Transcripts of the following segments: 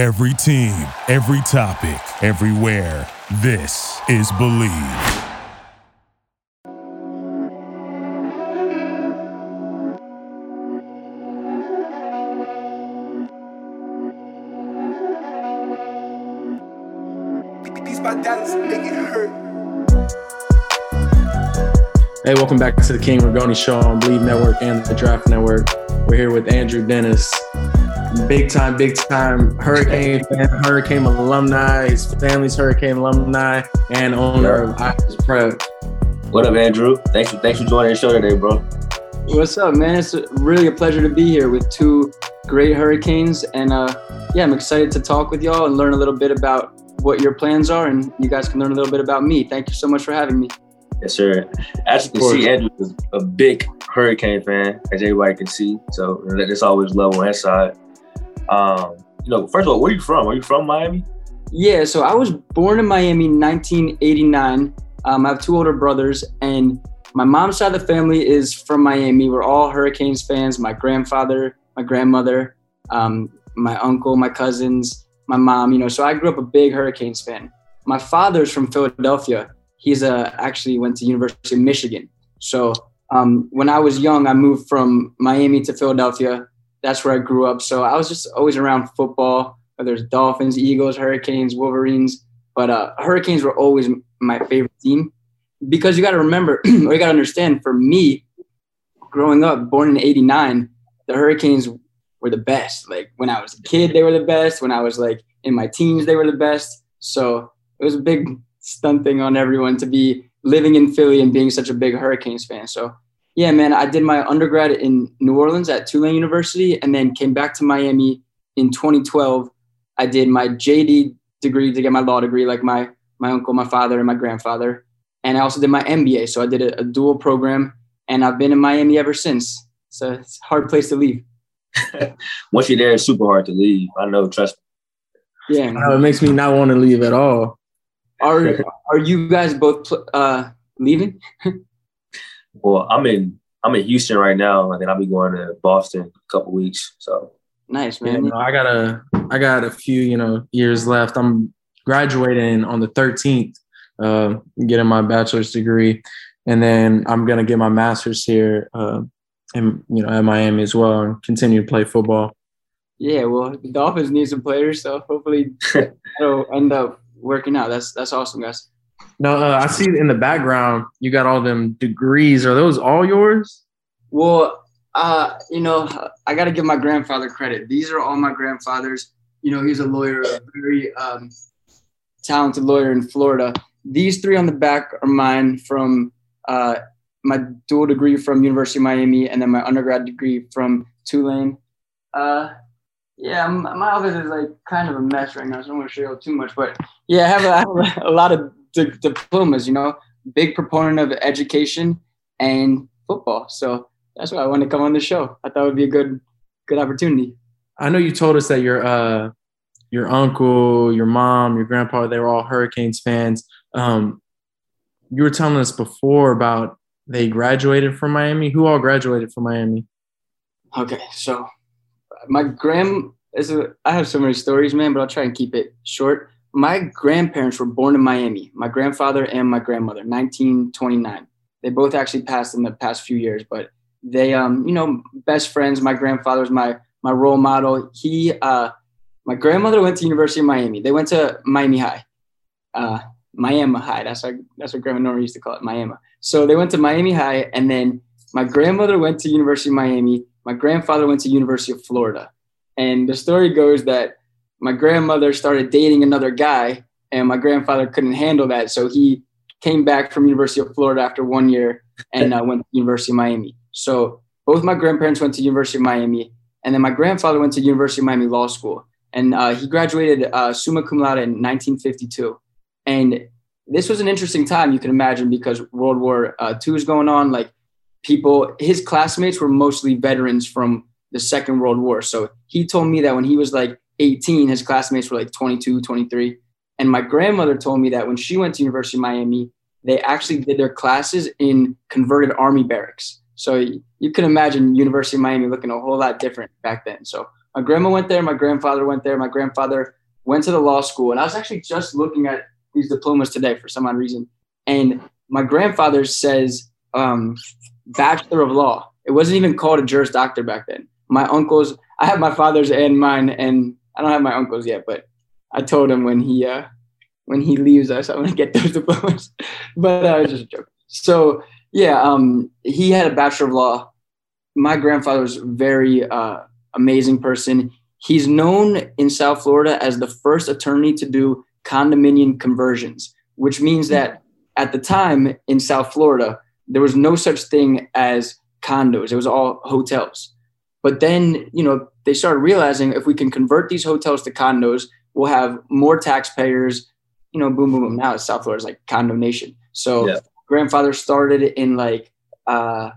Every team, every topic, everywhere. This is Believe. Hey, welcome back to the King Ragone Show on Believe Network and the Draft Network. We're here with Andrew Dennis, big time, big time Hurricane fan, Hurricane alumni. His family's Hurricane alumni and owner of Ibis Prep. What up, Andrew? Thanks for thanks for joining the show today, bro. What's up, man? It's really a pleasure to be here with two great Hurricanes, and uh, yeah, I'm excited to talk with y'all and learn a little bit about what your plans are, and you guys can learn a little bit about me. Thank you so much for having me. Yes, sir. As you can see, Andrew is a big Hurricane fan, as everybody can see. So that's always love on his side. Um, you know, first of all, where are you from? Are you from Miami? Yeah, so I was born in Miami in 1989. Um, I have two older brothers, and my mom's side of the family is from Miami. We're all Hurricanes fans. My grandfather, my grandmother, um, my uncle, my cousins, my mom. You know, so I grew up a big Hurricanes fan. My father's from Philadelphia, he's uh, actually went to University of Michigan. So um, when I was young, I moved from Miami to Philadelphia. That's where I grew up. So I was just always around football, whether it's Dolphins, Eagles, Hurricanes, Wolverines. But uh, Hurricanes were always my favorite team because you got to remember, or you got to understand, for me, growing up, born in '89, the Hurricanes were the best. Like when I was a kid, they were the best. When I was like in my teens, they were the best. So it was a big stunting on everyone to be living in Philly and being such a big Hurricanes fan. So, yeah, man, I did my undergrad in New Orleans at Tulane University and then came back to Miami in 2012. I did my JD degree to get my law degree, like my my uncle, my father, and my grandfather. And I also did my MBA. So I did a, a dual program and I've been in Miami ever since. So it's a hard place to leave. Once you're there, it's super hard to leave. I know, trust me. Yeah. it makes me not want to leave at all. Are are you guys both uh, leaving? well, I'm in I'm in Houston right now, and then I'll be going to Boston in a couple weeks. So nice, man. Yeah, I got a I got a few you know years left. I'm graduating on the 13th, uh, getting my bachelor's degree, and then I'm gonna get my master's here, uh, in you know at Miami as well, and continue to play football. Yeah, well, the Dolphins need some players, so hopefully it'll end up working out. That's that's awesome, guys. No, uh, I see in the background you got all them degrees. Are those all yours? Well, uh, you know, I got to give my grandfather credit. These are all my grandfather's. You know, he's a lawyer, a very um, talented lawyer in Florida. These three on the back are mine from uh, my dual degree from University of Miami, and then my undergrad degree from Tulane. Uh, yeah, my office is like kind of a mess right now, so I don't want to show you too much. But yeah, I have a, I have a lot of d- diplomas. You know, big proponent of education and football. So that's why I wanted to come on the show. I thought it would be a good, good opportunity. I know you told us that your uh, your uncle, your mom, your grandpa, they were all Hurricanes fans. Um, you were telling us before about they graduated from Miami. Who all graduated from Miami? Okay, so my grand is a, I have so many stories, man, but I'll try and keep it short. My grandparents were born in Miami. My grandfather and my grandmother, 1929. They both actually passed in the past few years, but they, um, you know, best friends. My grandfather's my my role model. He, uh, my grandmother went to University of Miami. They went to Miami High, uh, Miami High. That's what that's what Grandma Nora used to call it, Miami. So they went to Miami High, and then my grandmother went to University of Miami my grandfather went to University of Florida. And the story goes that my grandmother started dating another guy and my grandfather couldn't handle that. So he came back from University of Florida after one year and uh, went to University of Miami. So both my grandparents went to University of Miami. And then my grandfather went to University of Miami Law School. And uh, he graduated uh, summa cum laude in 1952. And this was an interesting time, you can imagine, because World War II uh, is going on. Like people, his classmates were mostly veterans from the Second World War. So he told me that when he was like 18, his classmates were like 22, 23. And my grandmother told me that when she went to University of Miami, they actually did their classes in converted army barracks. So you can imagine University of Miami looking a whole lot different back then. So my grandma went there, my grandfather went there, my grandfather went to the law school, and I was actually just looking at these diplomas today for some odd reason, and my grandfather says um, Bachelor of Law. It wasn't even called a Juris Doctor back then. My uncles, I have my father's and mine, and I don't have my uncles yet, but I told him when he uh, when he leaves us, I'm gonna get those diplomas. but uh, was just a joke. So yeah, um, he had a Bachelor of Law. My grandfather was a very uh, amazing person. He's known in South Florida as the first attorney to do condominium conversions, which means that at the time in South Florida, there was no such thing as condos. It was all hotels. But then, you know, they started realizing if we can convert these hotels to condos, we'll have more taxpayers. You know, boom, boom, boom. Now it's South Florida is like condo nation. So yeah. grandfather started in like uh,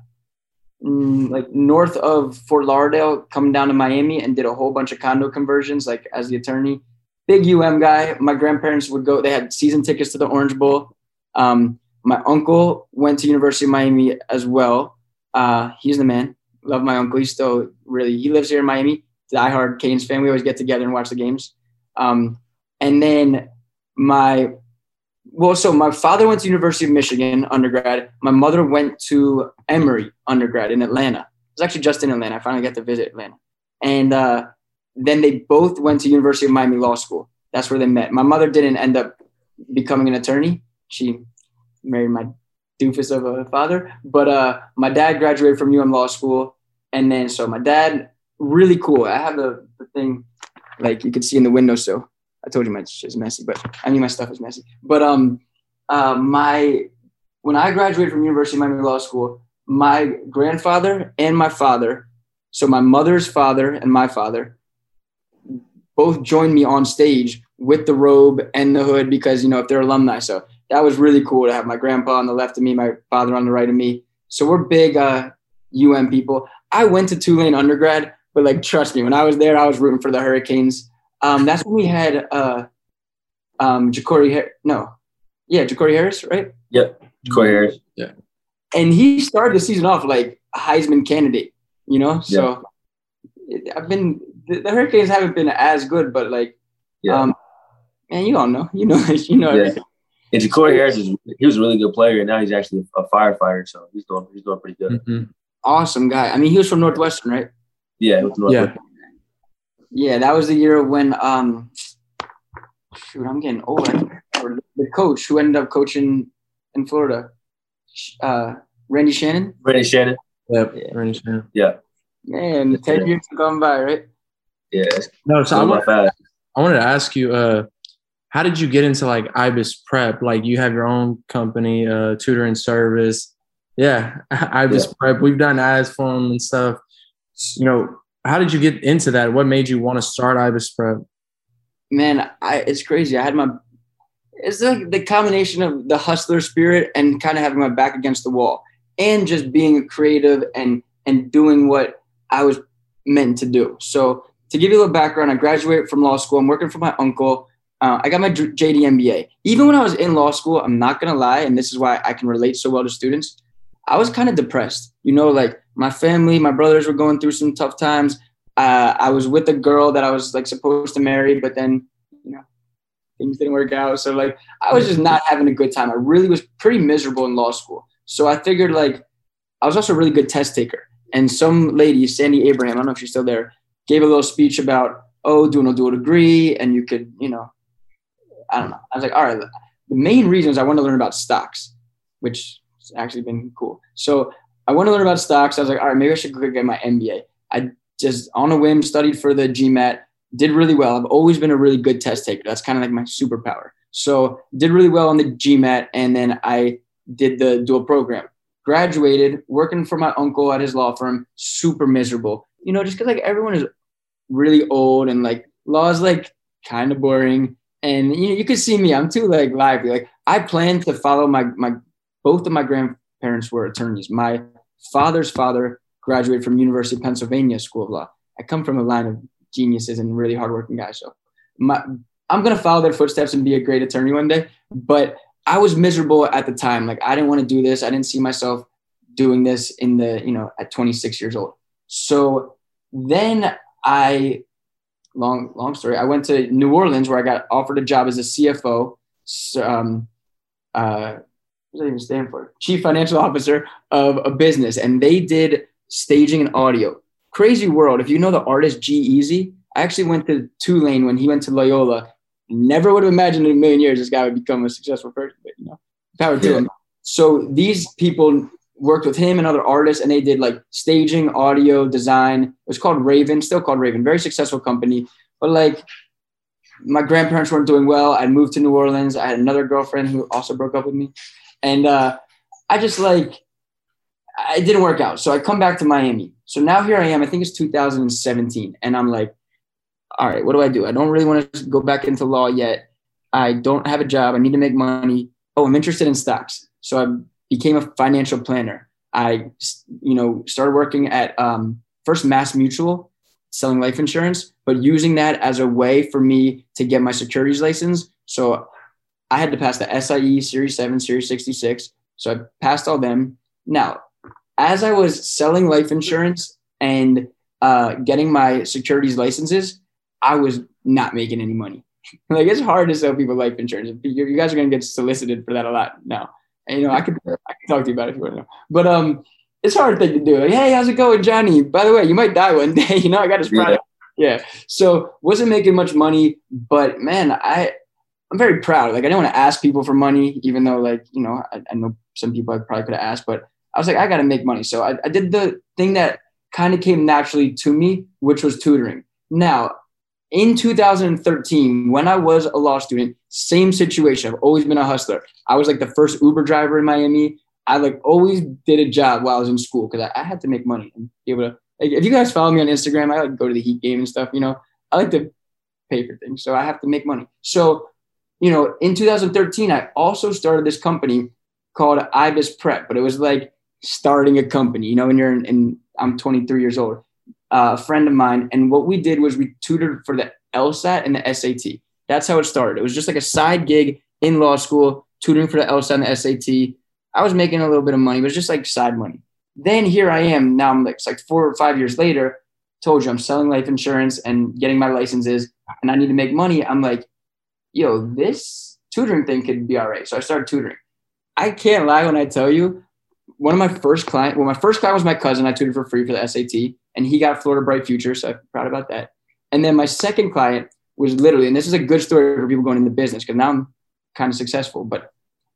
mm, like north of Fort Lauderdale, coming down to Miami, and did a whole bunch of condo conversions, like as the attorney. Big UM guy. My grandparents would go. They had season tickets to the Orange Bowl. Um, my uncle went to University of Miami as well. Uh, he's the man. Love my uncle. He's still really. He lives here in Miami. Diehard Canes fan. We always get together and watch the games. Um, and then my well, so my father went to University of Michigan undergrad. My mother went to Emory undergrad in Atlanta. It was actually just in Atlanta. I finally got to visit Atlanta. And uh, then they both went to University of Miami Law School. That's where they met. My mother didn't end up becoming an attorney. She married my doofus of a father. But uh, my dad graduated from UM Law School. And then, so my dad, really cool. I have the, the thing, like you can see in the window. So I told you my shit's messy, but I mean my stuff is messy. But um, uh, my when I graduated from University of Miami Law School, my grandfather and my father, so my mother's father and my father, both joined me on stage with the robe and the hood because you know if they're alumni. So that was really cool to have my grandpa on the left of me, my father on the right of me. So we're big uh, UM people. I went to Tulane undergrad, but like trust me, when I was there, I was rooting for the Hurricanes. Um, that's when we had uh, um, Jacory. Har- no, yeah, Jacory Harris, right? Yep, Jacory Harris. Yeah, and he started the season off like a Heisman candidate. You know, so yeah. I've been the, the, Hurricanes haven't been as good, but like, yeah. um, man, you all know, you know, you know. Yeah. And Jacory Harris is he was a really good player, and now he's actually a firefighter, so he's doing he's doing pretty good. Mm-hmm. Awesome guy. I mean, he was from Northwestern, right? Yeah, Northwestern. yeah. Yeah, that was the year when um shoot, I'm getting old. The coach who ended up coaching in Florida, uh, Randy Shannon. Randy Shannon. Yep, yeah. Randy Shannon. Yeah. Man, ten years have gone by, right? Yeah. No, so I, want, I wanted to ask you, uh, how did you get into like IBIS Prep? Like you have your own company, uh, tutoring service. Yeah, IBIS yeah. Prep. We've done ads for them and stuff. You know, how did you get into that? What made you want to start IBIS Prep? Man, I, it's crazy. I had my, it's like the combination of the hustler spirit and kind of having my back against the wall and just being a creative and, and doing what I was meant to do. So to give you a little background, I graduated from law school. I'm working for my uncle. Uh, I got my JD MBA. Even when I was in law school, I'm not gonna lie, and this is why I can relate so well to students. I was kind of depressed. You know, like my family, my brothers were going through some tough times. Uh, I was with a girl that I was like supposed to marry, but then, you know, things didn't work out. So like, I was just not having a good time. I really was pretty miserable in law school. So I figured like, I was also a really good test taker. And some lady, Sandy Abraham, I don't know if she's still there, gave a little speech about, oh, do a dual degree, and you could, you know, I don't know. I was like, all right. The main reason is I want to learn about stocks, which has actually been cool. So I want to learn about stocks. I was like, all right, maybe I should go get my MBA. I just on a whim studied for the GMAT, did really well. I've always been a really good test taker. That's kind of like my superpower. So did really well on the GMAT, and then I did the dual program. Graduated, working for my uncle at his law firm. Super miserable, you know, just because like everyone is really old and like law is like kind of boring. And you know, you can see me. I'm too like lively. Like I plan to follow my my both of my grandparents were attorneys. My father's father graduated from University of Pennsylvania School of Law. I come from a line of geniuses and really hardworking guys. So my, I'm going to follow their footsteps and be a great attorney one day. But I was miserable at the time. Like I didn't want to do this. I didn't see myself doing this in the, you know, at 26 years old. So then I long long story. I went to New Orleans where I got offered a job as a CFO. Um, uh, what does that even stand for? Chief Financial Officer of a business, and they did staging and audio. Crazy world. If you know the artist G-Eazy, I actually went to Tulane when he went to Loyola. Never would have imagined in a million years this guy would become a successful person, but you know, power to him. So these people worked with him and other artists, and they did like staging, audio, design. It was called Raven, still called Raven, very successful company. But like, my grandparents weren't doing well. I moved to New Orleans. I had another girlfriend who also broke up with me, and uh, I just like it didn't work out. So I come back to Miami. So now here I am. I think it's 2017, and I'm like, all right, what do I do? I don't really want to go back into law yet. I don't have a job. I need to make money. Oh, I'm interested in stocks. So I became a financial planner. I, you know, started working at um, first Mass Mutual, selling life insurance, but using that as a way for me to get my securities license. So I had to pass the SIE Series 7, Series 66. So I passed all them. Now, as I was selling life insurance and uh, getting my securities licenses, I was not making any money. like it's hard to sell people life insurance. You guys are gonna get solicited for that a lot now. And, you know, I could I could talk to you about it if you want to know. But um, it's a hard thing to do. Like, hey, how's it going, Johnny? By the way, you might die one day. you know, I got this product. Yeah. yeah. So wasn't making much money, but man, I I'm very proud. Like I didn't want to ask people for money, even though like you know I, I know some people I probably could have asked, but I was like I got to make money. So I, I did the thing that kind of came naturally to me, which was tutoring. Now in 2013, when I was a law student, same situation. I've always been a hustler. I was like the first Uber driver in Miami. I like always did a job while I was in school because I, I, had to make money and be able to. Like, if you guys follow me on Instagram, I like go to the Heat game and stuff. You know, I like to pay for things, so I have to make money. So, you know, in 2013, I also started this company called Ibis Prep, but it was like starting a company. You know, when you're in, in I'm 23 years old a friend of mine, and what we did was we tutored for the LSAT and the SAT. That's how it started. It was just like a side gig in law school, tutoring for the LSAT and the SAT. I was making a little bit of money, but it was just like side money. Then here I am. Now I'm like, it's like four or five years later. Told you I'm selling life insurance and getting my licenses, and I need to make money. I'm like, yo, this tutoring thing could be all right. So I started tutoring. I can't lie when I tell you, one of my first client, well, my first client was my cousin. I tutored for free for the SAT and he got Florida Bright Future. So I'm proud about that. And then my second client was literally, and this is a good story for people going into business because now I'm kind of successful. But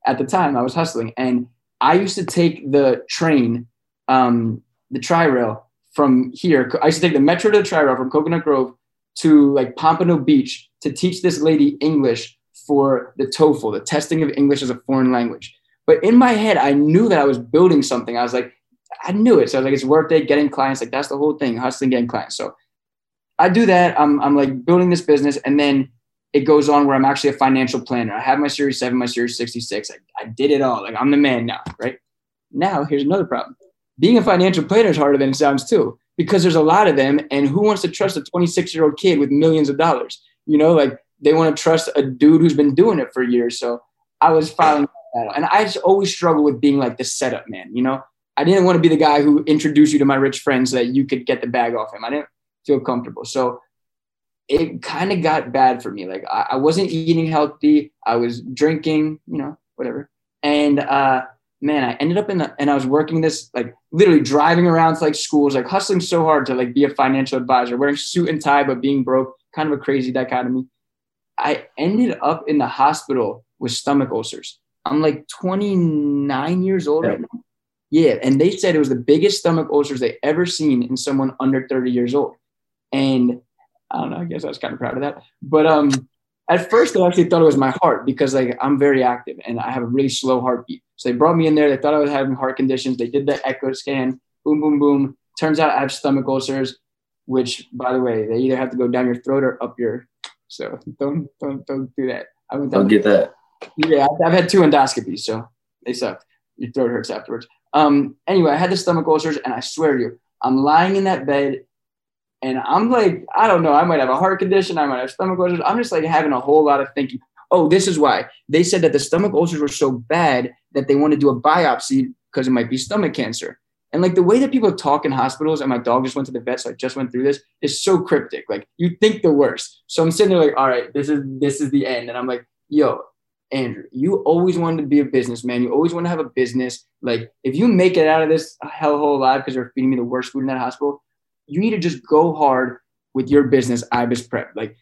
at the time I was hustling and I used to take the train, um, the tri rail from here. I used to take the metro to the tri rail from Coconut Grove to like Pompano Beach to teach this lady English for the TOEFL, the testing of English as a foreign language. But in my head, I knew that I was building something. I was like, I knew it. So I was like, it's worth it getting clients. Like that's the whole thing, hustling, getting clients. So I do that. I'm, I'm like building this business. And then it goes on where I'm actually a financial planner. I have my series seven, my series 66. I, I did it all. Like I'm the man now, right? Now here's another problem. Being a financial planner is harder than it sounds too, because there's a lot of them. And who wants to trust a 26 year old kid with millions of dollars? You know, like they want to trust a dude who's been doing it for years. So I was filing and I just always struggle with being like the setup man, you know, I didn't want to be the guy who introduced you to my rich friend so that you could get the bag off him. I didn't feel comfortable. So it kind of got bad for me. Like I, I, wasn't eating healthy. I was drinking, you know, whatever. And uh, man, I ended up in the, and I was working this, like literally driving around to like schools, like hustling so hard to like be a financial advisor, wearing suit and tie, but being broke, kind of a crazy dichotomy. I ended up in the hospital with stomach ulcers. I'm like 29 years old yeah. right now. Yeah, and they said it was the biggest stomach ulcers they ever seen in someone under 30 years old. And I don't know, I guess I was kind of proud of that. But um at first they actually thought it was my heart because like I'm very active and I have a really slow heartbeat. So they brought me in there, they thought I was having heart conditions. They did the echo scan, boom, boom, boom. Turns out I have stomach ulcers, which by the way, they either have to go down your throat or up your so don't don't don't do that. I went down don't get that. Yeah, I've had two endoscopies, so they sucked. Your throat hurts afterwards. Um, anyway, I had the stomach ulcers, and I swear to you, I'm lying in that bed, and I'm like, I don't know, I might have a heart condition, I might have stomach ulcers. I'm just like having a whole lot of thinking. Oh, this is why they said that the stomach ulcers were so bad that they want to do a biopsy because it might be stomach cancer. And like the way that people talk in hospitals, and my dog just went to the vet, so I just went through this, is so cryptic. Like you think the worst. So I'm sitting there like, all right, this is this is the end. And I'm like, yo, Andrew, you always wanted to be a businessman. You always want to have a business. Like if you make it out of this hellhole alive because they're feeding me the worst food in that hospital, you need to just go hard with your business, IBIS Prep. Like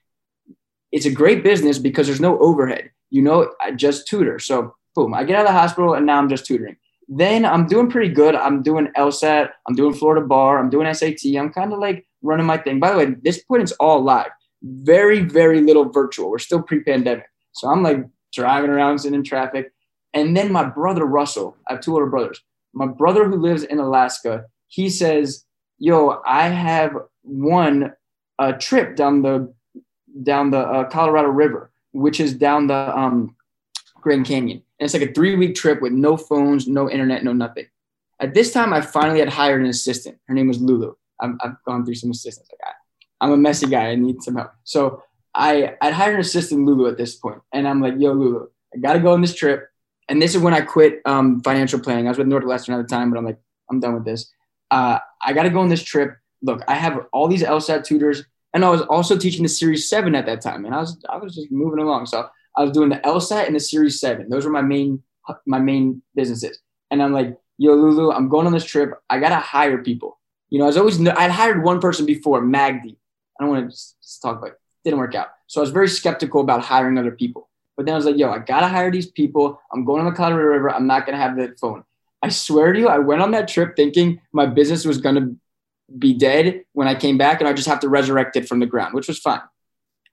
it's a great business because there's no overhead. You know, I just tutor. So boom, I get out of the hospital and now I'm just tutoring. Then I'm doing pretty good. I'm doing LSAT. I'm doing Florida Bar. I'm doing SAT. I'm kind of like running my thing. By the way, this point it's all live. Very, very little virtual. We're still pre-pandemic. So I'm like driving around, sitting in traffic. And then my brother Russell, I have two older brothers. My brother who lives in Alaska, he says, "Yo, I have won a trip down the down the uh, Colorado River, which is down the um, Grand Canyon. And it's like a three week trip with no phones, no internet, no nothing. At this time, I finally had hired an assistant. Her name was Lulu. i have gone through some assistants. I, I'm a messy guy. I need some help. So I I'd hired an assistant, Lulu, at this point, and I'm like, Yo, Lulu, I got to go on this trip. And this is when I quit um, financial planning. I was with Northwestern at the time, but I'm like, I'm done with this. Uh, I got to go on this trip. Look, I have all these LSAT tutors, and I was also teaching the Series Seven at that time, and I was I was just moving along. So I was doing the LSAT and the Series Seven. Those were my main my main businesses. And I'm like, yo, Lulu, I'm going on this trip. I gotta hire people. You know, I was always I'd hired one person before, Magdi. I don't want to just talk about. Didn't work out. So I was very skeptical about hiring other people. But then I was like, yo, I gotta hire these people. I'm going on the Colorado River. I'm not gonna have the phone. I swear to you, I went on that trip thinking my business was gonna be dead when I came back and I just have to resurrect it from the ground, which was fine.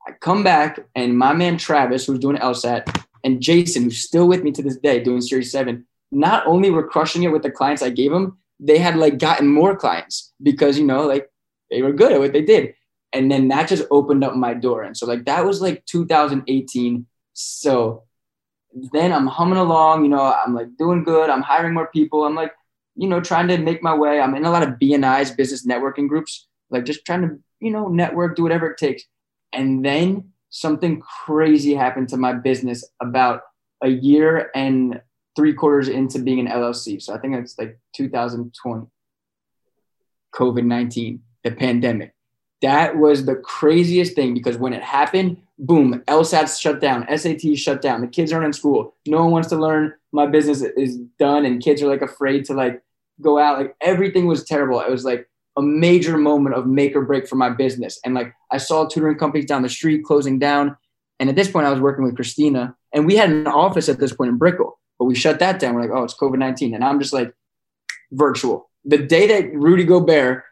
I come back and my man Travis, who's doing LSAT, and Jason, who's still with me to this day doing Series 7, not only were crushing it with the clients I gave them, they had like gotten more clients because, you know, like they were good at what they did. And then that just opened up my door. And so, like, that was like 2018. So then I'm humming along, you know, I'm like doing good. I'm hiring more people. I'm like, you know, trying to make my way. I'm in a lot of BNI's business networking groups, like just trying to, you know, network, do whatever it takes. And then something crazy happened to my business about a year and three quarters into being an LLC. So I think it's like 2020, COVID 19, the pandemic. That was the craziest thing because when it happened, boom, LSATs shut down, SATs shut down. The kids aren't in school. No one wants to learn. My business is done, and kids are like afraid to like go out. Like everything was terrible. It was like a major moment of make or break for my business. And like I saw tutoring companies down the street closing down. And at this point, I was working with Christina, and we had an office at this point in Brickell, but we shut that down. We're like, oh, it's COVID 19. And I'm just like, virtual. The day that Rudy Gobert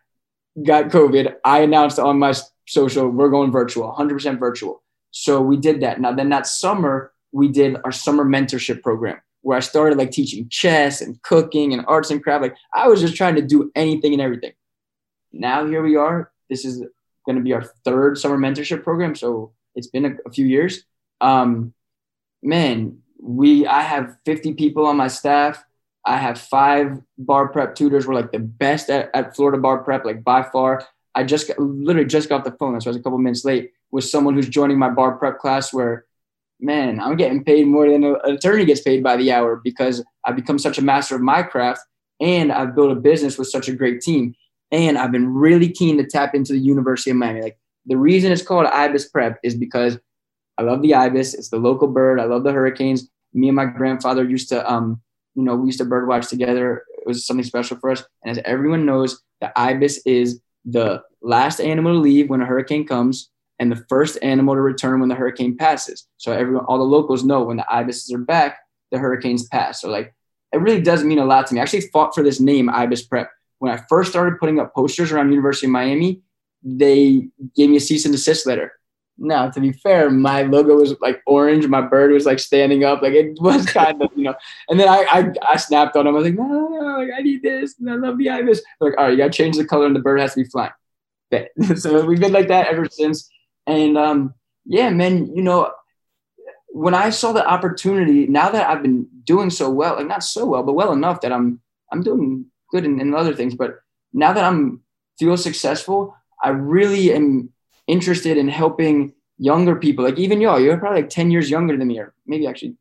got COVID, I announced on my social, we're going virtual, 100% virtual. So we did that. Now, then that summer, we did our summer mentorship program where I started like teaching chess and cooking and arts and craft. Like I was just trying to do anything and everything now here we are. This is going to be our third summer mentorship program. So it's been a, a few years. Um, man, we I have 50 people on my staff. I have five bar prep tutors. We're like the best at, at Florida bar prep, like by far. I just got, literally just got the phone. I was a couple minutes late with someone who's joining my bar prep class where, man, I'm getting paid more than an attorney gets paid by the hour because I've become such a master of my craft and I've built a business with such a great team. And I've been really keen to tap into the University of Miami. Like the reason it's called Ibis Prep is because I love the ibis. It's the local bird. I love the hurricanes. Me and my grandfather used to, um, you know, we used to bird watch together. It was something special for us. And as everyone knows, the ibis is the last animal to leave when a hurricane comes and the first animal to return when the hurricane passes. So everyone, all the locals know when the ibises are back, the hurricanes pass. So like, it really does mean a lot to me. I actually fought for this name, Ibis Prep, when I first started putting up posters around University of Miami, they gave me a cease and desist letter. Now, to be fair, my logo was like orange. My bird was like standing up. Like it was kind of, you know. And then I, I, I snapped on him. I was like, no, no, no, like I need this. And I love the ibis. They're like, all right, you got to change the color and the bird has to be flying. so we've been like that ever since. And um, yeah, man, you know, when I saw the opportunity, now that I've been doing so well, like not so well, but well enough that I'm I'm doing good in, in other things. But now that I'm feel successful, I really am interested in helping younger people. Like even y'all, you're probably like 10 years younger than me, or maybe actually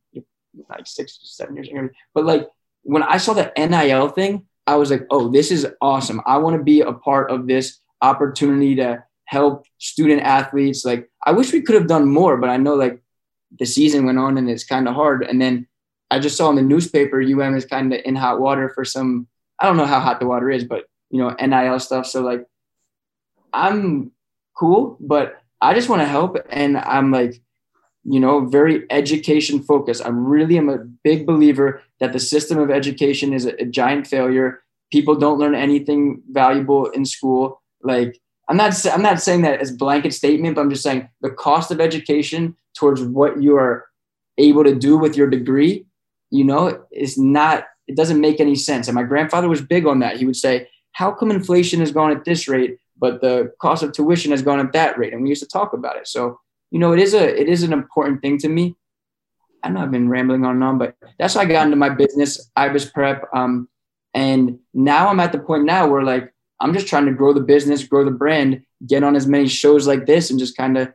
like six, seven years younger. But like when I saw the NIL thing, I was like, oh, this is awesome. I want to be a part of this opportunity to help student athletes. Like, I wish we could have done more, but I know like the season went on and it's kind of hard. And then I just saw in the newspaper UM is kind of in hot water for some. I don't know how hot the water is, but you know NIL stuff. So like, I'm cool, but I just want to help, and I'm like, you know, very education focused. I really am a big believer that the system of education is a, a giant failure. People don't learn anything valuable in school. Like I'm not I'm not saying that as blanket statement, but I'm just saying the cost of education towards what you are able to do with your degree, you know, is not it doesn't make any sense. And my grandfather was big on that. He would say, "How come inflation has gone at this rate, but the cost of tuition has gone at that rate?" And we used to talk about it. So you know, it is a it is an important thing to me. I know I've been rambling on and on, but that's how I got into my business, IBIS Prep. Um, and now I'm at the point now where like I'm just trying to grow the business, grow the brand, get on as many shows like this, and just kind of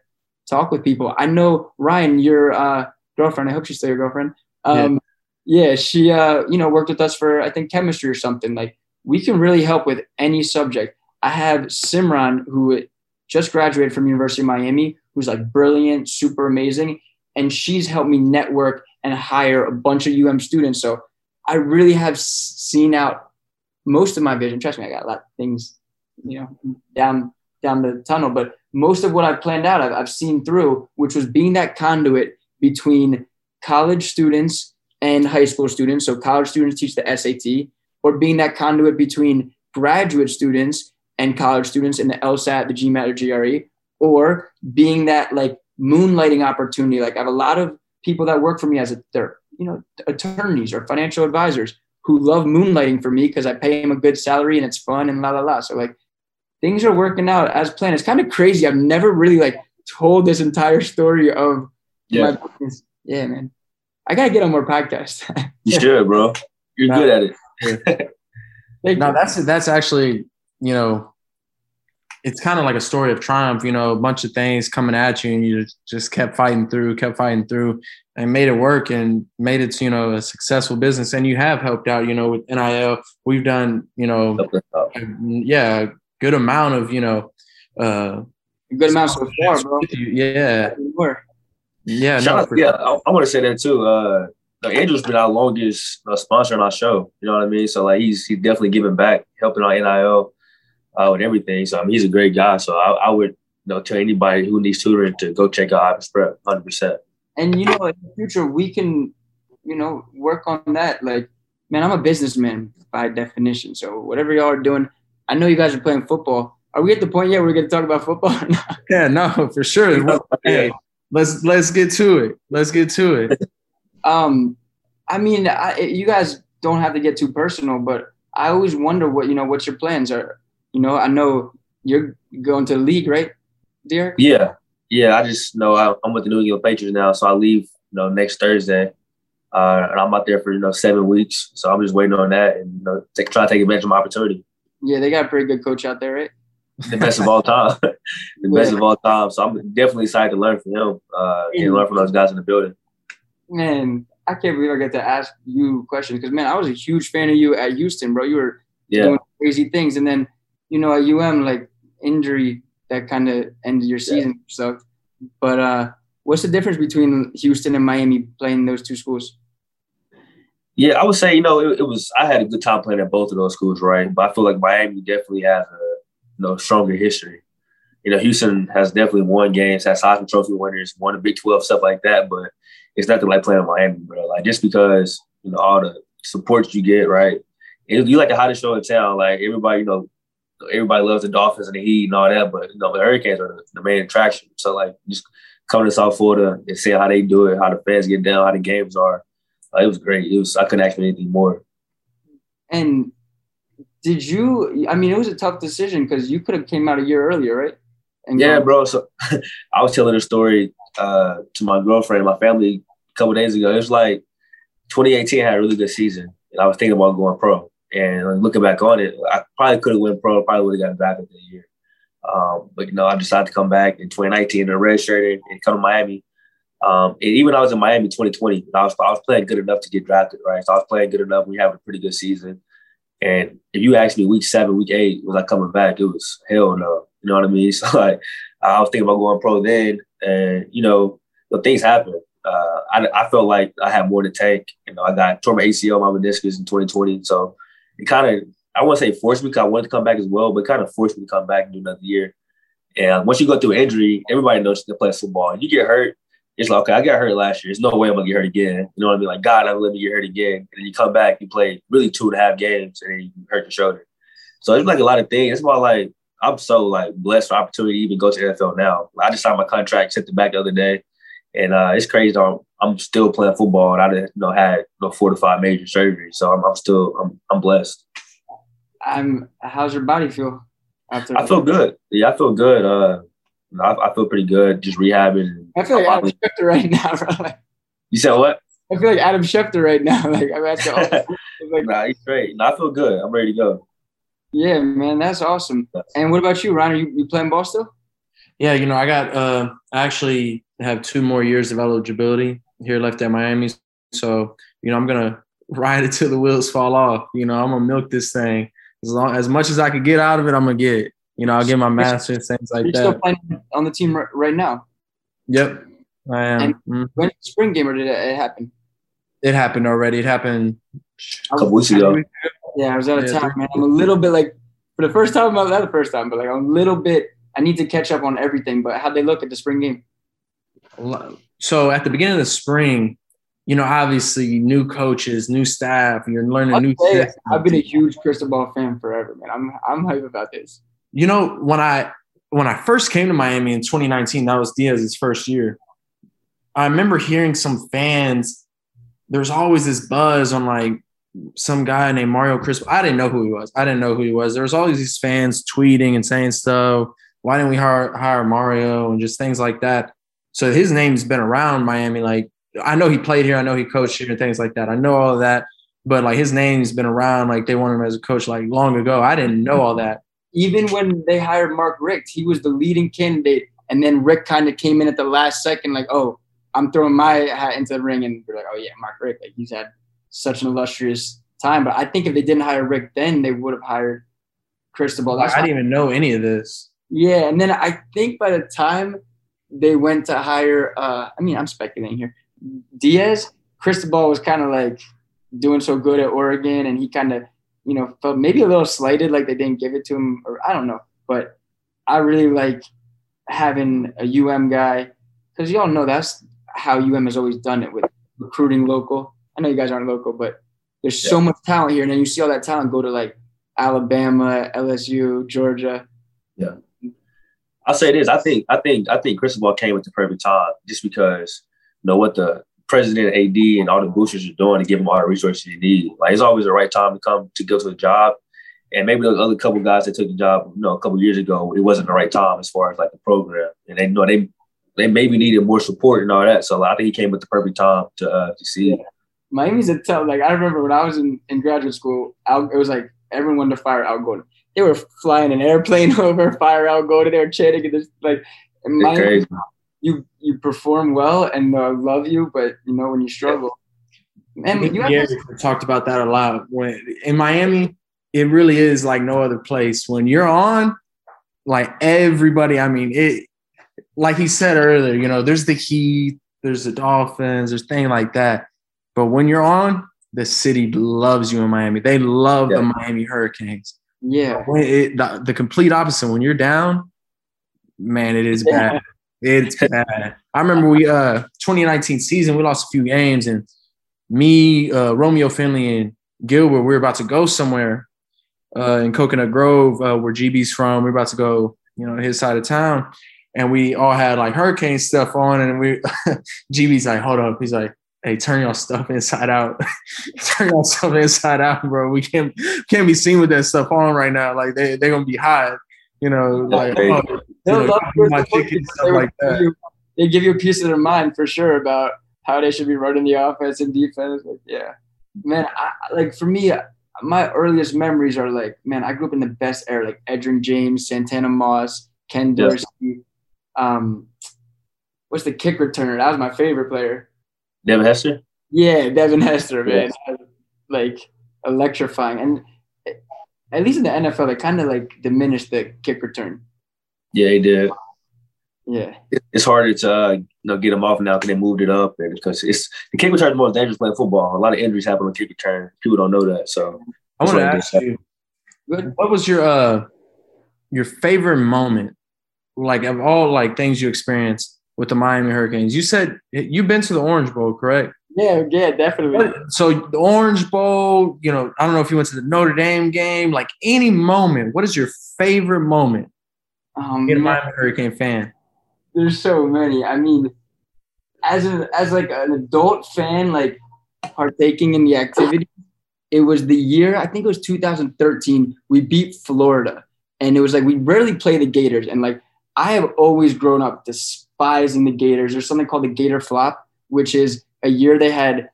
talk with people. I know Ryan, your uh, girlfriend. I hope she's still your girlfriend. Um, yeah. yeah, she uh, you know worked with us for I think chemistry or something. Like we can really help with any subject. I have Simran who just graduated from University of Miami, who's like brilliant, super amazing. And she's helped me network and hire a bunch of UM students. So I really have seen out most of my vision. Trust me, I got a lot of things, you know, down down the tunnel. But most of what I've planned out, I've, I've seen through, which was being that conduit between college students and high school students. So college students teach the SAT, or being that conduit between graduate students and college students in the LSAT, the GMAT, or GRE, or being that like moonlighting opportunity. Like I have a lot of people that work for me as a, they're you know attorneys or financial advisors who love moonlighting for me because I pay them a good salary and it's fun and la la la. So like things are working out as planned. It's kind of crazy. I've never really like told this entire story of yeah. my business. Yeah, man. I gotta get on more podcasts. you should, bro. You're no, good at it. no, that's that's actually you know it's kind of like a story of triumph, you know, a bunch of things coming at you and you just kept fighting through, kept fighting through and made it work and made it, you know, a successful business. And you have helped out, you know, with NIL. We've done, you know, yeah, good amount of, you know, uh, a good amount so far, bro. Yeah. Yeah. no, out, yeah. I, I want to say that too. Uh, Andrew's been our longest uh, sponsor on our show. You know what I mean? So like he's he's definitely giving back, helping our NIL uh, with everything. So I mean, he's a great guy. So I, I would you know tell anybody who needs tutoring to go check out IBIS Prep, hundred percent. And you know, in the future, we can you know work on that. Like, man, I'm a businessman by definition. So whatever y'all are doing, I know you guys are playing football. Are we at the point yet where we're going to talk about football? yeah, no, for sure. hey, let's let's get to it. Let's get to it. um, I mean, I, you guys don't have to get too personal, but I always wonder what you know. What your plans are? You know, I know you're going to the league, right, D'eriq? Yeah, yeah. I just know I, am with the New England Patriots now, so I leave, you know, next Thursday, uh, and I'm out there for you know seven weeks. So I'm just waiting on that and you know, take, try to take advantage of my opportunity. Yeah, they got a pretty good coach out there, right? the best of all time, the yeah. best of all time. So I'm definitely excited to learn from him uh, and learn from those guys in the building. Man, I can't believe I get to ask you questions because man, I was a huge fan of you at Houston, bro. You were yeah. doing crazy things, and then you know, at UM, like injury that kind of ended your season. Yeah. So, but uh, what's the difference between Houston and Miami playing those two schools? Yeah, I would say you know it, it, was. I had a good time playing at both of those schools, right? But I feel like Miami definitely has a you know stronger history. You know, Houston has definitely won games, has Heisman Trophy winners, won the Big Twelve, stuff like that. But it's nothing like playing in Miami, bro. Like just because you know all the support you get, right? It, you like the hottest show in town. Like everybody, you know, everybody loves the Dolphins and the Heat and all that, but you know the Hurricanes are the, the main attraction. So like just coming to South Florida and seeing how they do it, how the fans get down, how the games are, uh, it was great. It was I couldn't ask for anything more. And did you? I mean, it was a tough decision because you could have came out a year earlier, right? And yeah, bro. So I was telling a story uh, to my girlfriend, my family, a couple days ago. It was like 2018 had a really good season, and I was thinking about going pro. And looking back on it, I probably could have went pro, probably would have gotten back that year. Um, but you know, I decided to come back in 2019 and redshirt and come to Miami. Um, and even I was in Miami 2020, I was I was playing good enough to get drafted, right? So I was playing good enough. We having a pretty good season, And if you asked me week seven, week eight, was I coming back? It was hell no. You know what I mean? So like, I was thinking about going pro then, and you know, but things happen. Uh, I, I felt like I had more to take. You know, I got tore my ACL, my meniscus in 2020, so it kind of I won't say forced me because I wanted to come back as well, but kind of forced me to come back and do another year. And once you go through injury, everybody knows you can play football. And you get hurt, it's like, okay, I got hurt last year. There's no way I'm gonna get hurt again. You know what I mean? Like, God, I'm me get hurt again. And then you come back, you play really two and a half games, and then you hurt your shoulder. So it's like a lot of things. It's about like I'm so like blessed for opportunity to even go to NFL now. I just signed my contract, sent it back the other day, and uh, it's crazy. I'm, I'm still playing football, and I didn't you know had you know, four to five major surgeries, so I'm, I'm still I'm, I'm blessed. I'm. How's your body feel? After I feel good. Yeah, I feel good. Uh, I, I feel pretty good. Just rehabbing. I feel like Adam Schefter right now, bro. you said what? I feel like Adam Schefter right now. Like I'm at the. like, nah, he's great. No, I feel good. I'm ready to go. Yeah, man, that's awesome. And what about you, Ryan? Are you, you playing ball still? Yeah, you know, I got. Uh, actually have two more years of eligibility here left at Miami, so you know, I'm gonna ride it till the wheels fall off. You know, I'm gonna milk this thing as long as much as I could get out of it. I'm gonna get. You know, I'll get my master's, things like You're that. Still playing on the team right now. Yep, I am. And mm-hmm. when spring game or did it happen? It happened already. It happened a couple weeks ago. Yeah, I was out of yeah, town, man. I'm a little bit like for the first time, not the first time, but like I'm a little bit. I need to catch up on everything. But how'd they look at the spring game? So at the beginning of the spring, you know, obviously new coaches, new staff, you're learning I'll new. Say, I've been a huge Cristobal fan forever, man. I'm I'm hype about this. You know, when I when I first came to Miami in 2019, that was Diaz's first year. I remember hearing some fans. There's always this buzz on like some guy named Mario Cristobal. I didn't know who he was. I didn't know who he was. There was always these fans tweeting and saying stuff. Why didn't we hire, hire Mario and just things like that? So his name's been around Miami. Like I know he played here. I know he coached here and things like that. I know all of that. But like his name's been around. Like they wanted him as a coach like long ago. I didn't know all that. Even when they hired Mark Richt, he was the leading candidate. And then Richt kind of came in at the last second, like, oh, I'm throwing my hat into the ring. And we're like, oh yeah, Mark Richt. Like he's had such an illustrious time. But I think if they didn't hire Richt then, they would have hired Cristobal. That's I didn't even know any of this. Yeah, and then I think by the time they went to hire, uh, I mean, I'm speculating here, Diaz, Cristobal was kind of like doing so good at Oregon, and he kind of, you know, felt maybe a little slighted, like they didn't give it to him, or I don't know. But I really like having a UM guy because y'all know that's how UM has always done it with recruiting local. I know you guys aren't local, but there's yeah. so much talent here, and then you see all that talent go to like Alabama, LSU, Georgia. Yeah, I'll say this. I think I think I think Cristobal came at the perfect time, just because you know what the president, AD, and all the boosters are doing to give them all the resources they need. Like it's always the right time to come to go to a job. And maybe those other couple guys that took the job, you know, a couple years ago, it wasn't the right time as far as like the program. And they you know they they maybe needed more support and all that. So I think he came at the perfect time to uh, to see. Miami's a tough. Like I remember when I was in, in graduate school, Al, it was like everyone to fire Al Golden. They were flying an airplane over, fire Al Golden. They were chanting, and just like Miami, you you perform well and uh, love you, but you know when you struggle. And you yeah, talked about that a lot. When in Miami, it really is like no other place. When you're on, like everybody, I mean it. Like he said earlier, you know, there's the Heat, there's the Dolphins, there's things like that but when you're on, the city loves you in Miami. They love yeah. the Miami Hurricanes. Yeah. It, the, the, complete opposite. When you're down, man, it is yeah. bad. It's bad. I remember we uh 2019 season, we lost a few games, and me, uh, Romeo Finley, and Gilbert, we were about to go somewhere uh, in Coconut Grove, uh, where GB's from. We are about to go, you know, his side of town, and we all had like hurricane stuff on, and we GB's like, hold up, he's like, hey, turn your stuff inside out. turn your stuff inside out, bro. We can't can't be seen with that stuff on right now. Like they they're gonna be hot. You know, like oh, you know, my ticket, stuff like that. they give you a piece of their mind for sure about how they should be running the offense and defense. Like, yeah, man. I, like for me, my earliest memories are like, man, I grew up in the best era, like Edgerrin James, Santana Moss, Ken Dorsey. Yeah. Um, what's the kick returner? That was my favorite player. Devin Hester? Yeah, Devin Hester, man. Like electrifying. And at least in the NFL, they kind of like diminished the kick return. Yeah, he did. Yeah. It's harder to uh, you know get them off now because they moved it up, and because it's the kick return is more dangerous playing football. A lot of injuries happen on kick return. People don't know that. So I want to ask you, what, what was your uh your favorite moment, like of all like things you experienced with the Miami Hurricanes? You said you've been to the Orange Bowl, correct? Yeah, yeah, definitely. So the Orange Bowl, you know, I don't know if you went to the Notre Dame game, like any moment. What is your favorite moment Um, being a Miami Hurricane fan? there's so many. I mean, as a as like an adult fan, like partaking in the activity, it was the year I think it was 2013. We beat Florida, and it was like we rarely play the Gators, and like I have always grown up despising the Gators. There's something called the Gator Flop, which is a year they had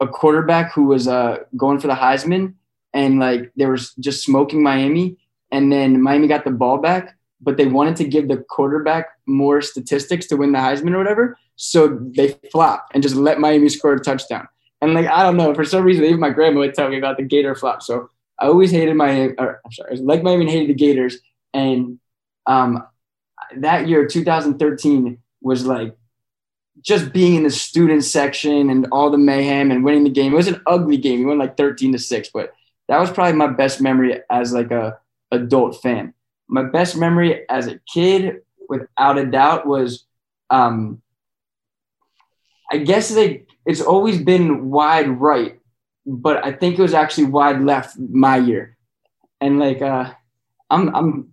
a quarterback who was uh going for the Heisman, and like they were just smoking Miami, and then Miami got the ball back but they wanted to give the quarterback more statistics to win the Heisman or whatever. So they flopped and just let Miami score a touchdown. And like I don't know, for some reason, even my grandma would tell me about the Gator flop. So I always hated my, or, I'm sorry, like Miami hated the Gators. And um, that year, 2013, was like just being in the student section and all the mayhem and winning the game. It was an ugly game. We won like 13 to six, but that was probably my best memory as like a adult fan my best memory as a kid, without a doubt, was um, I guess they, it's always been wide right, but I think it was actually wide left my year. And like uh, I'm I'm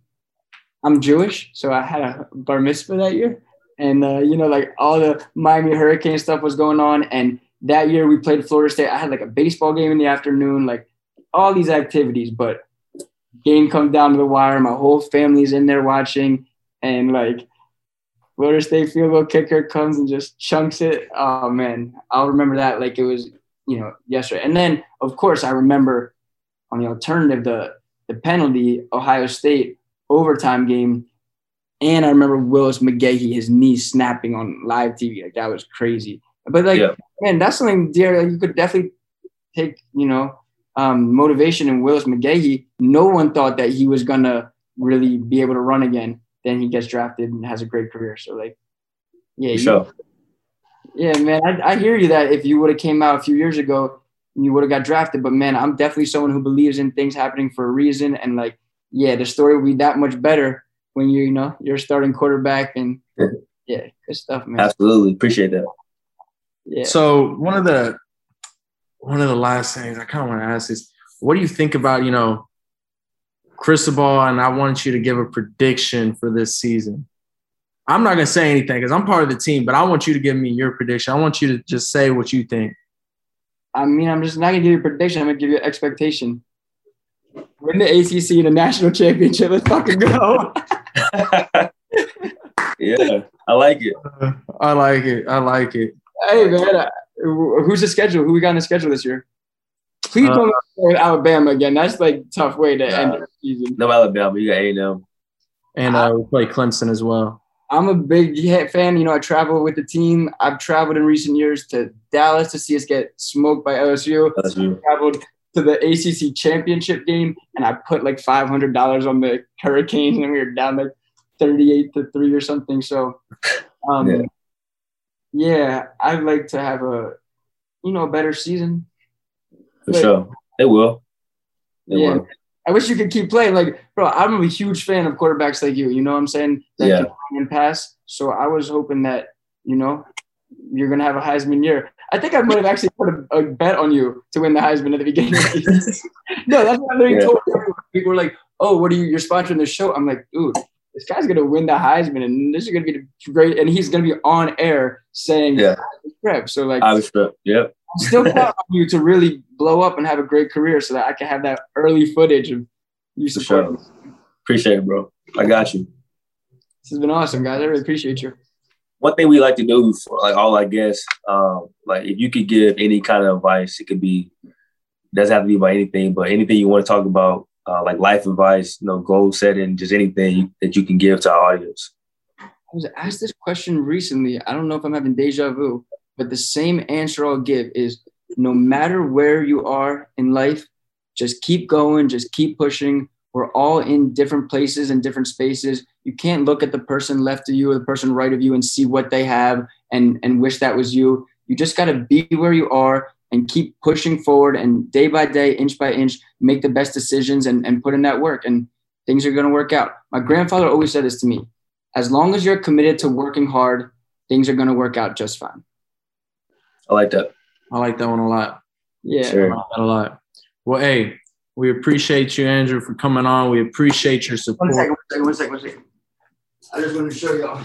I'm Jewish, so I had a bar mitzvah that year. And uh, you know, like all the Miami Hurricane stuff was going on. And that year we played Florida State. I had like a baseball game in the afternoon, like all these activities, but game comes down to the wire. My whole family's in there watching, and like Florida State field goal kicker comes and just chunks it. Oh man, I'll remember that like it was you know yesterday. And then of course I remember on the alternative the the penalty Ohio State overtime game, and I remember Willis McGahee his knee snapping on live TV like that was crazy. But like Yeah. man, that's something dear you could definitely take you know um, motivation in Willis McGahee. No one thought that he was gonna really be able to run again. Then he gets drafted and has a great career. So like, yeah, you- sure. yeah, man. I, I hear you that if you would have came out a few years ago, you would have got drafted. But man, I'm definitely someone who believes in things happening for a reason. And like, yeah, the story will be that much better when you you know you're starting quarterback and yeah, good stuff, man. Absolutely. Appreciate that. Yeah. So one of the one of the last things I kind of want to ask is, what do you think about you know Cristobal? And I want you to give a prediction for this season. I'm not gonna say anything because I'm part of the team, but I want you to give me your prediction. I want you to just say what you think. I mean, I'm just not gonna give you a prediction. I'm gonna give you an expectation. Win the ACC and the national championship. Let's fucking go. yeah, I like it. I like it. I like it. hey man, uh, who's the schedule? Who we got on the schedule this year? Please Uh, don't go with Alabama again. That's like a tough way to end the season. No Alabama, you got A and M. And uh, we play Clemson as well. I'm a big fan. You know, I travel with the team. I've traveled in recent years to Dallas to see us get smoked by LSU. That's you. Traveled to the ACC championship game, and I put like five hundred dollars on the Hurricanes, and we were down like thirty-eight to three or something. So, um, Yeah. yeah. I'd like to have a, you know, a better season. For But- sure. They will. They Yeah. will. I wish you could keep playing. Like, bro, I'm a huge fan of quarterbacks like you. You know what I'm saying? That Yeah. can pass. So I was hoping that, you know, you're gonna have a Heisman year. I think I might have actually put a, a bet on you to win the Heisman at the beginning. No, that's what I literally Yeah. told everyone. People were like, "Oh, what are you? You're sponsoring the show." I'm like, dude, this guy's gonna win the Heisman, and this is gonna be great. And he's gonna be on air saying, Yeah. prep." So like, I respect. Yep. I'm still proud on you to really blow up and have a great career, so that I can have that early footage of you supporting. sure. Appreciate it, bro. I got you. This has been awesome, guys. I really appreciate you. One thing we like to do for like all our guests, um, like if you could give any kind of advice, it could be doesn't have to be about anything, but anything you want to talk about, uh, like life advice, you know, goal setting, just anything that you can give to our audience. I was asked this question recently. I don't know if I'm having deja vu, but the same answer I'll give is no matter where you are in life, just keep going, just keep pushing. We're all in different places and different spaces. You can't look at the person left of you or the person right of you and see what they have and, and wish that was you. You just got to be where you are and keep pushing forward and day by day, inch by inch, make the best decisions and, and put in that work. And things are going to work out. My grandfather always said this to me as long as you're committed to working hard, things are going to work out just fine. I like that. I like that one a lot. Yeah. Sure. I like that a lot. Well, hey, we appreciate you, Andrew, for coming on. We appreciate your support. second, one second, one second, one second. I just want to show y'all.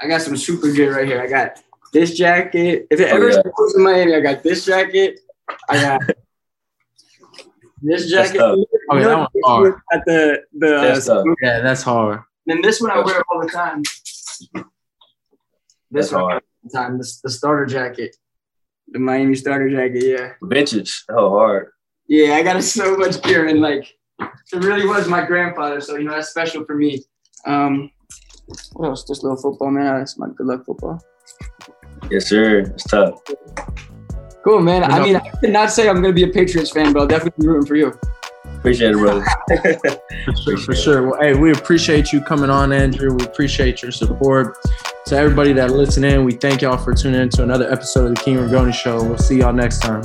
I got some super gear right here. I got this jacket. If it Oh, ever yeah. goes in Miami, I got this jacket. I got this jacket. tough. Oh, yeah, that one's hard. At the the uh, That's tough. Yeah, that's hard. then this one I wear all the time. This That's one I hard. all the time. This the starter jacket. The Miami starter jacket, yeah. Vintage. Oh, hard. Yeah, I got so much gear and like it really was my grandfather, so you know that's special for me. Um what else? This little football, man. That's my good luck football. Yes, sir. It's tough. Cool, man. You I mean, I could not say I'm gonna be a Patriots fan, but I'll definitely be rooting for you. Appreciate it, brother. For sure, for sure. Well, hey, we appreciate you coming on, Andrew. We appreciate your support. To everybody that listen in, we thank y'all for tuning in to another episode of the King Ragone Show. We'll see y'all next time.